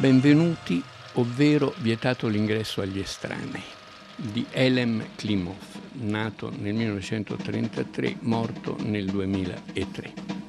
Benvenuti, ovvero vietato l'ingresso agli estranei, di Elem Klimov, nato nel 1933, morto nel 2003.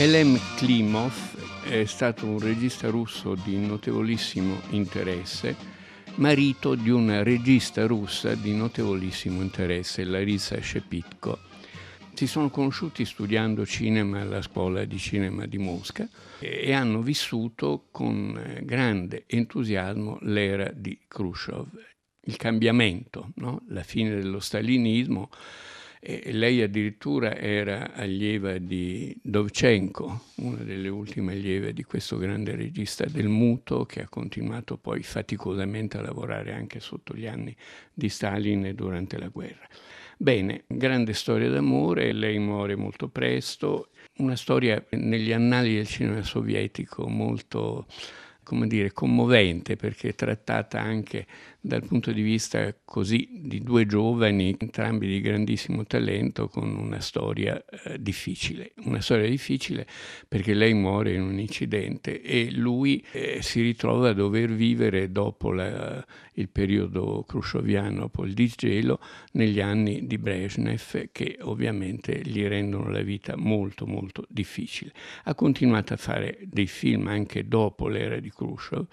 Elem Klimov è stato un regista russo di notevolissimo interesse, marito di una regista russa di notevolissimo interesse, Larisa Shepitko. Si sono conosciuti studiando cinema alla scuola di cinema di Mosca e hanno vissuto con grande entusiasmo l'era di Khrushchev, il cambiamento, no? la fine dello stalinismo e lei addirittura era allieva di Dovchenko, una delle ultime allieve di questo grande regista del muto che ha continuato poi faticosamente a lavorare anche sotto gli anni di Stalin e durante la guerra. Bene, grande storia d'amore, lei muore molto presto, una storia negli annali del cinema sovietico molto come dire, commovente perché è trattata anche dal punto di vista così di due giovani, entrambi di grandissimo talento, con una storia eh, difficile. Una storia difficile perché lei muore in un incidente e lui eh, si ritrova a dover vivere dopo la, il periodo khrushcheviano, dopo il disgelo, negli anni di Brezhnev che ovviamente gli rendono la vita molto molto difficile. Ha continuato a fare dei film anche dopo l'era di Khrushchev,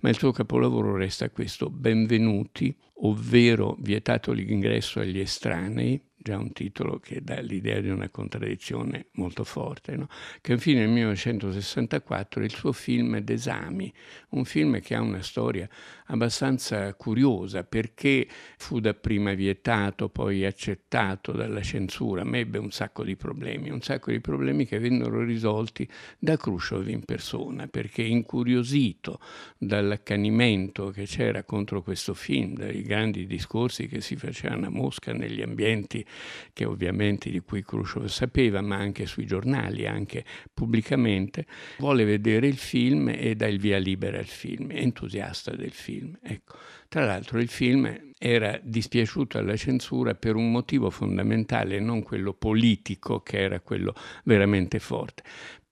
ma il suo capolavoro resta questo, benvenuti, ovvero vietato l'ingresso agli estranei, già un titolo che dà l'idea di una contraddizione molto forte, no? che infine nel 1964 il suo film D'esami, un film che ha una storia abbastanza curiosa perché fu dapprima vietato, poi accettato dalla censura, ma ebbe un sacco di problemi, un sacco di problemi che vennero risolti da Khrushchev in persona, perché incuriosito dall'accanimento che c'era contro questo film, dai grandi discorsi che si facevano a Mosca negli ambienti che ovviamente di cui Khrushchev sapeva, ma anche sui giornali, anche pubblicamente, vuole vedere il film e dà il via libera al film, è entusiasta del film. Ecco. Tra l'altro il film era dispiaciuto alla censura per un motivo fondamentale, non quello politico, che era quello veramente forte,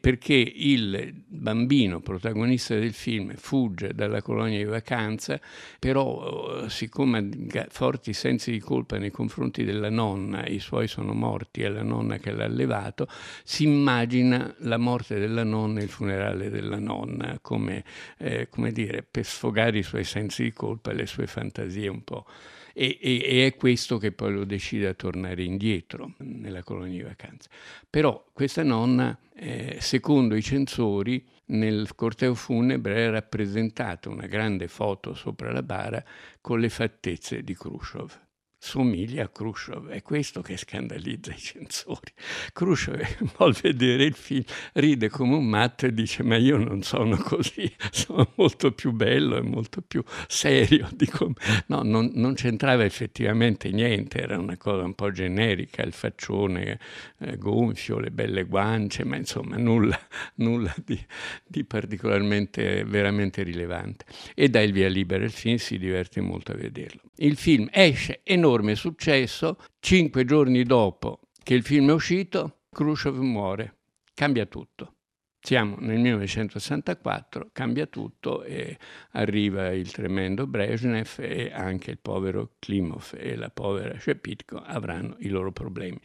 perché il bambino protagonista del film fugge dalla colonia di vacanza, però eh, siccome ha forti sensi di colpa nei confronti della nonna, i suoi sono morti, è la nonna che l'ha allevato, si immagina la morte della nonna e il funerale della nonna come, eh, come dire, per sfogare i suoi sensi di colpa e le sue fantasie un po' e, e, e, è questo che poi lo decide a tornare indietro nella colonia di vacanza. Però questa nonna, eh, secondo i censori, nel corteo funebre è rappresentata una grande foto sopra la bara con le fattezze di Khrushchev somiglia a Khrushchev, è questo che scandalizza i censori. Khrushchev vuol vedere il film, ride come un matto e dice ma io non sono così, sono molto più bello e molto più serio. Dico, no, non, non c'entrava effettivamente niente, era una cosa un po' generica, il faccione eh, gonfio, le belle guance, ma insomma nulla, nulla di, di particolarmente veramente rilevante. E dà il via libera il film, si diverte molto a vederlo. Il film esce enormemente enorme successo. Cinque giorni dopo che il film è uscito, Khrushchev muore, cambia tutto. Siamo nel 1964, cambia tutto e arriva il tremendo Brezhnev e anche il povero Klimov e la povera Shepitko avranno i loro problemi.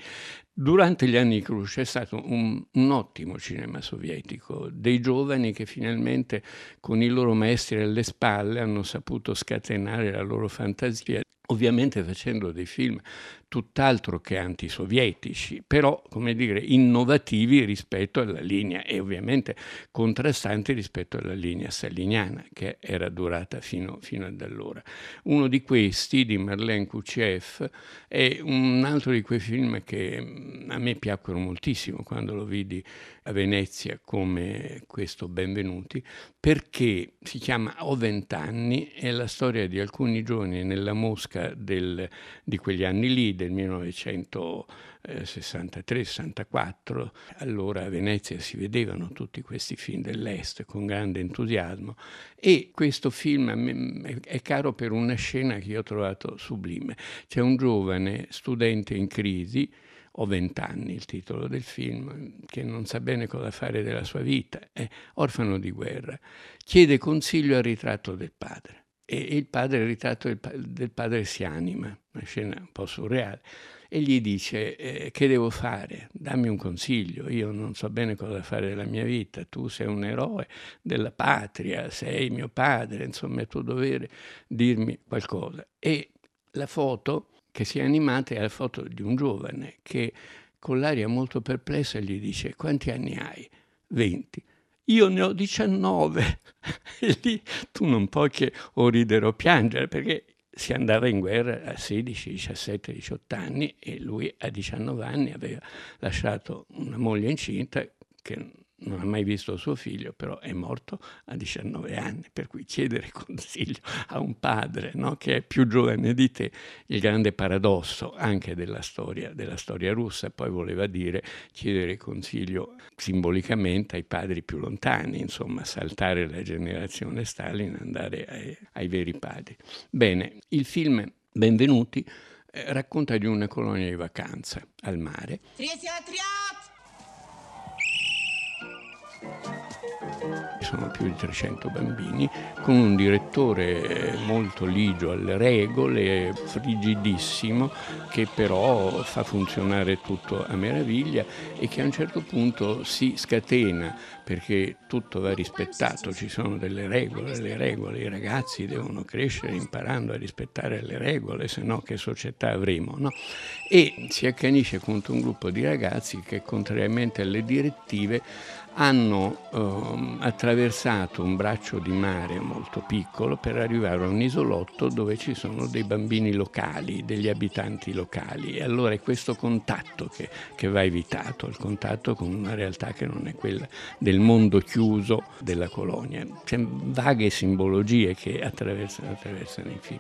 Durante gli anni Khrushchev è stato un, un, ottimo cinema sovietico, dei giovani che finalmente con i loro maestri alle spalle hanno saputo scatenare la loro fantasia ovviamente facendo dei film tutt'altro che antisovietici, però, come dire, innovativi rispetto alla linea e ovviamente contrastanti rispetto alla linea staliniana che era durata fino, fino ad allora. Uno di questi, di Marlene Kuchev, è un altro di quei film che a me piacquero moltissimo quando lo vidi a Venezia come questo Benvenuti, perché si chiama Ho vent'anni, è la storia di alcuni giorni nella Mosca del, di quegli anni lì, del 1963-64. Allora a Venezia si vedevano tutti questi film dell'Est con grande entusiasmo e questo film è caro per una scena che io ho trovato sublime. C'è un giovane studente in crisi ho vent'anni, il titolo del film, che non sa bene cosa fare della sua vita, è orfano di guerra, chiede consiglio al ritratto del padre. E il padre, il ritratto del, del padre si anima, una scena un po' surreale, e gli dice eh, che devo fare, dammi un consiglio, io non so bene cosa fare della mia vita, tu sei un eroe della patria, sei mio padre, insomma è tuo dovere dirmi qualcosa. E la foto che si è animata è la foto di un giovane che con l'aria molto perplessa gli dice quanti anni hai? 20. Io ne ho 19. e lì tu non puoi che o ridere o piangere perché si andava in guerra a 16, 17, 18 anni e lui a 19 anni aveva lasciato una moglie incinta che non ha mai visto suo figlio, però è morto a 19 anni, per cui chiedere consiglio a un padre no, che è più giovane di te, il grande paradosso anche della storia, della storia russa, poi voleva dire chiedere consiglio simbolicamente ai padri più lontani, insomma saltare la generazione Stalin, andare ai, ai veri padri. Bene, il film Benvenuti eh, racconta di una colonia di vacanza al mare. Tretий sono più di 300 bambini, con un direttore molto ligio alle regole, frigidissimo, che però fa funzionare tutto a meraviglia e che a un certo punto si scatena perché tutto va rispettato, ci sono delle regole, le regole, i ragazzi devono crescere imparando a rispettare le regole, se no che società avremo? No? E si accanisce contro un gruppo di ragazzi che contrariamente alle direttive hanno eh, attraversato un braccio di mare molto piccolo per arrivare a un isolotto dove ci sono dei bambini locali, degli abitanti locali e allora è questo contatto che, che va evitato, il contatto con una realtà che non è quella del mondo chiuso della colonia. C'è vaghe simbologie che attraversano, attraversano i film.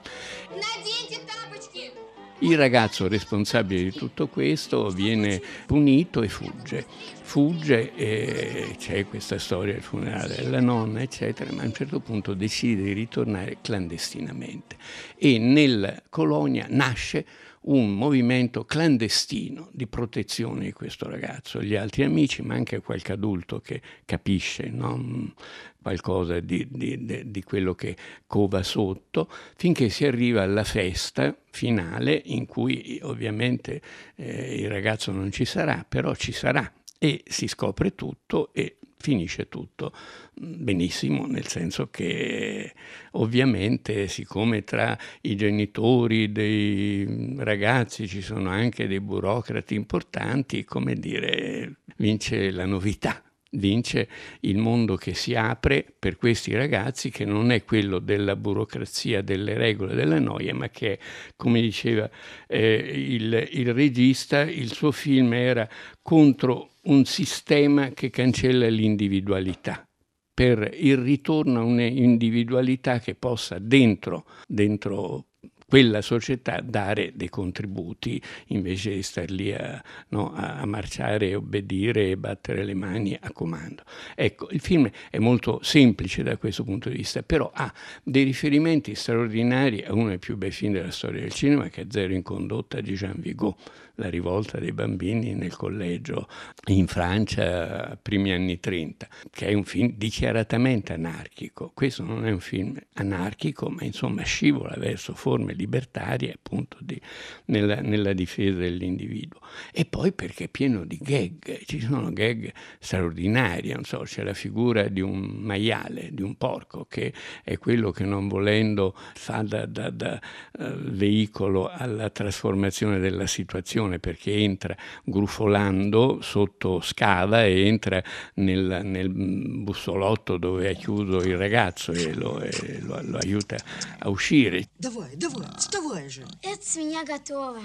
Il ragazzo responsabile di tutto questo viene punito e fugge. Fugge e c'è questa storia del funerale della nonna, eccetera, ma a un certo punto decide di ritornare clandestinamente. E nella colonia nasce un movimento clandestino di protezione di questo ragazzo, gli altri amici, ma anche qualche adulto che capisce no? qualcosa di, di, di, quello che cova sotto, finché si arriva alla festa finale in cui ovviamente eh, il ragazzo non ci sarà, però ci sarà e si scopre tutto e finisce tutto. Benissimo, nel senso che ovviamente siccome tra i genitori dei ragazzi ci sono anche dei burocrati importanti, come dire, vince la novità vince il mondo che si apre per questi ragazzi che non è quello della burocrazia, delle regole, della noia, ma che, come diceva eh, il, il regista, il suo film era contro un sistema che cancella l'individualità per il ritorno a un'individualità che possa dentro, dentro quella società dare dei contributi invece di star lì a, no, a, marciare, obbedire e battere le mani a comando. Ecco, il film è molto semplice da questo punto di vista, però ha dei riferimenti straordinari a uno dei più bei film della storia del cinema che è Zero in condotta di Jean Vigo la rivolta dei bambini nel collegio in Francia, primi anni 30, che è un film dichiaratamente anarchico. Questo non è un film anarchico, ma insomma scivola verso forme libertarie appunto di, nella, nella difesa dell'individuo. E poi perché è pieno di gag, ci sono gag straordinari, non so, c'è la figura di un maiale, di un porco, che è quello che non volendo fa da, da, da uh, veicolo alla trasformazione della situazione situazione perché entra grufolando sotto scava e entra nel, nel bussolotto dove è chiuso il ragazzo e lo, e lo, lo aiuta a uscire. Давай, давай, вставай же. Эта свинья готова.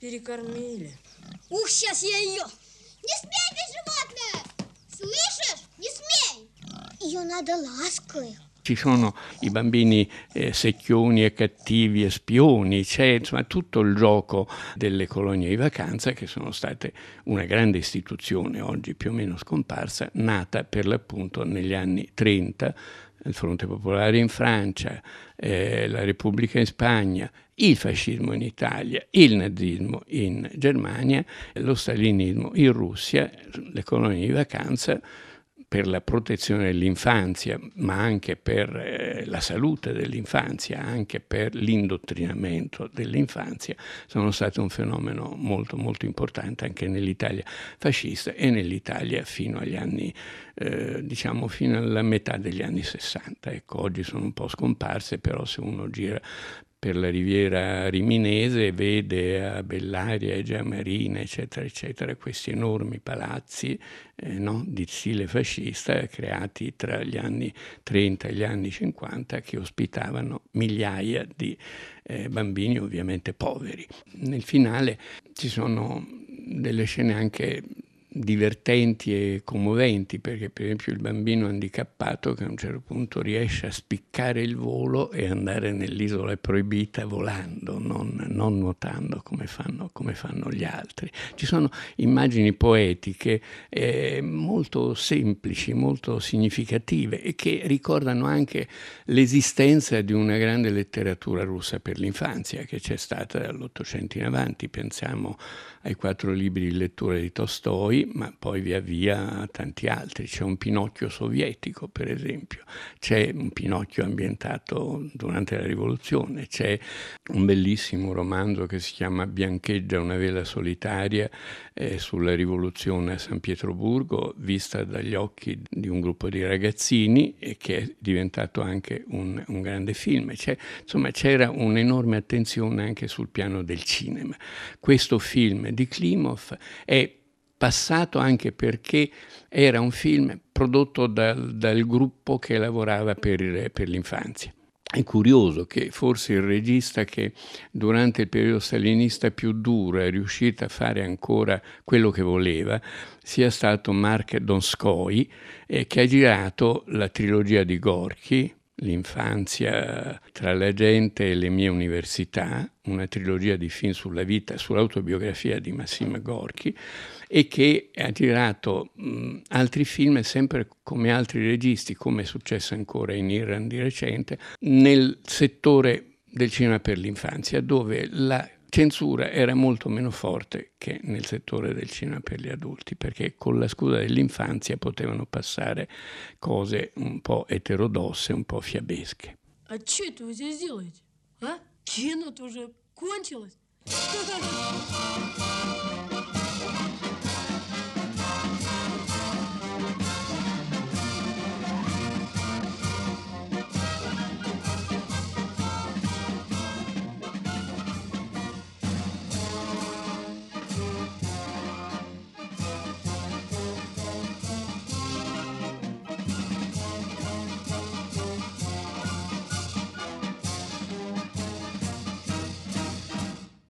Перекормили. Ух, сейчас я ее... Не смей ты, животное! Слышишь? Не смей! Ее надо лаской. ci sono i bambini eh, secchioni e cattivi e spioni, c'è insomma tutto il gioco delle colonie di vacanza che sono state una grande istituzione oggi più o meno scomparsa, nata per l'appunto negli anni 30 il Fronte Popolare in Francia, eh, la Repubblica in Spagna, il fascismo in Italia, il nazismo in Germania, lo stalinismo in Russia, le colonie di vacanza per la protezione dell'infanzia, ma anche per eh, la salute dell'infanzia, anche per l'indottrinamento dell'infanzia, sono state un fenomeno molto molto importante anche nell'Italia fascista e nell'Italia fino agli anni, eh, diciamo fino alla metà degli anni 60. Ecco, oggi sono un po' scomparse, però se uno gira per la riviera riminese vede a Bellaria e Giamarina, eccetera, eccetera, questi enormi palazzi eh, no, di stile fascista creati tra gli anni 30 e gli anni 50 che ospitavano migliaia di eh, bambini ovviamente poveri. Nel finale ci sono delle scene anche divertenti e commoventi perché per esempio il bambino handicappato che a un certo punto riesce a spiccare il volo e andare nell'isola proibita volando, non, non nuotando come fanno, come fanno, gli altri. Ci sono immagini poetiche eh, molto semplici, molto significative e che ricordano anche l'esistenza di una grande letteratura russa per l'infanzia che c'è stata dall'Ottocento in avanti. Pensiamo ai quattro libri di lettura di Tolstoi, ma poi via via tanti altri. C'è un Pinocchio sovietico, per esempio, c'è un Pinocchio ambientato durante la rivoluzione, c'è un bellissimo romanzo che si chiama Biancheggia una vela solitaria eh, sulla rivoluzione a San Pietroburgo, vista dagli occhi di un gruppo di ragazzini e che è diventato anche un, un grande film. C'è, insomma, c'era un'enorme attenzione anche sul piano del cinema. Questo film di Klimov è passato anche perché era un film prodotto dal, dal gruppo che lavorava per, per l'infanzia. È curioso che forse il regista che durante il periodo stalinista più duro è riuscito a fare ancora quello che voleva sia stato Mark Donskoy, eh, che ha girato la trilogia di Gorky, L'infanzia tra la gente e le mie università, una trilogia di film sulla vita, sull'autobiografia di Massimo Gorky, e che ha girato mh, altri film sempre come altri registi, come è successo ancora in Iran di recente, nel settore del cinema per l'infanzia, dove la censura era molto meno forte che nel settore del cinema per gli adulti, perché con la scusa dell'infanzia potevano passare cose un po' eterodosse, un po' fiabesche. А что это вы здесь делаете? А? Кино-то уже кончилось.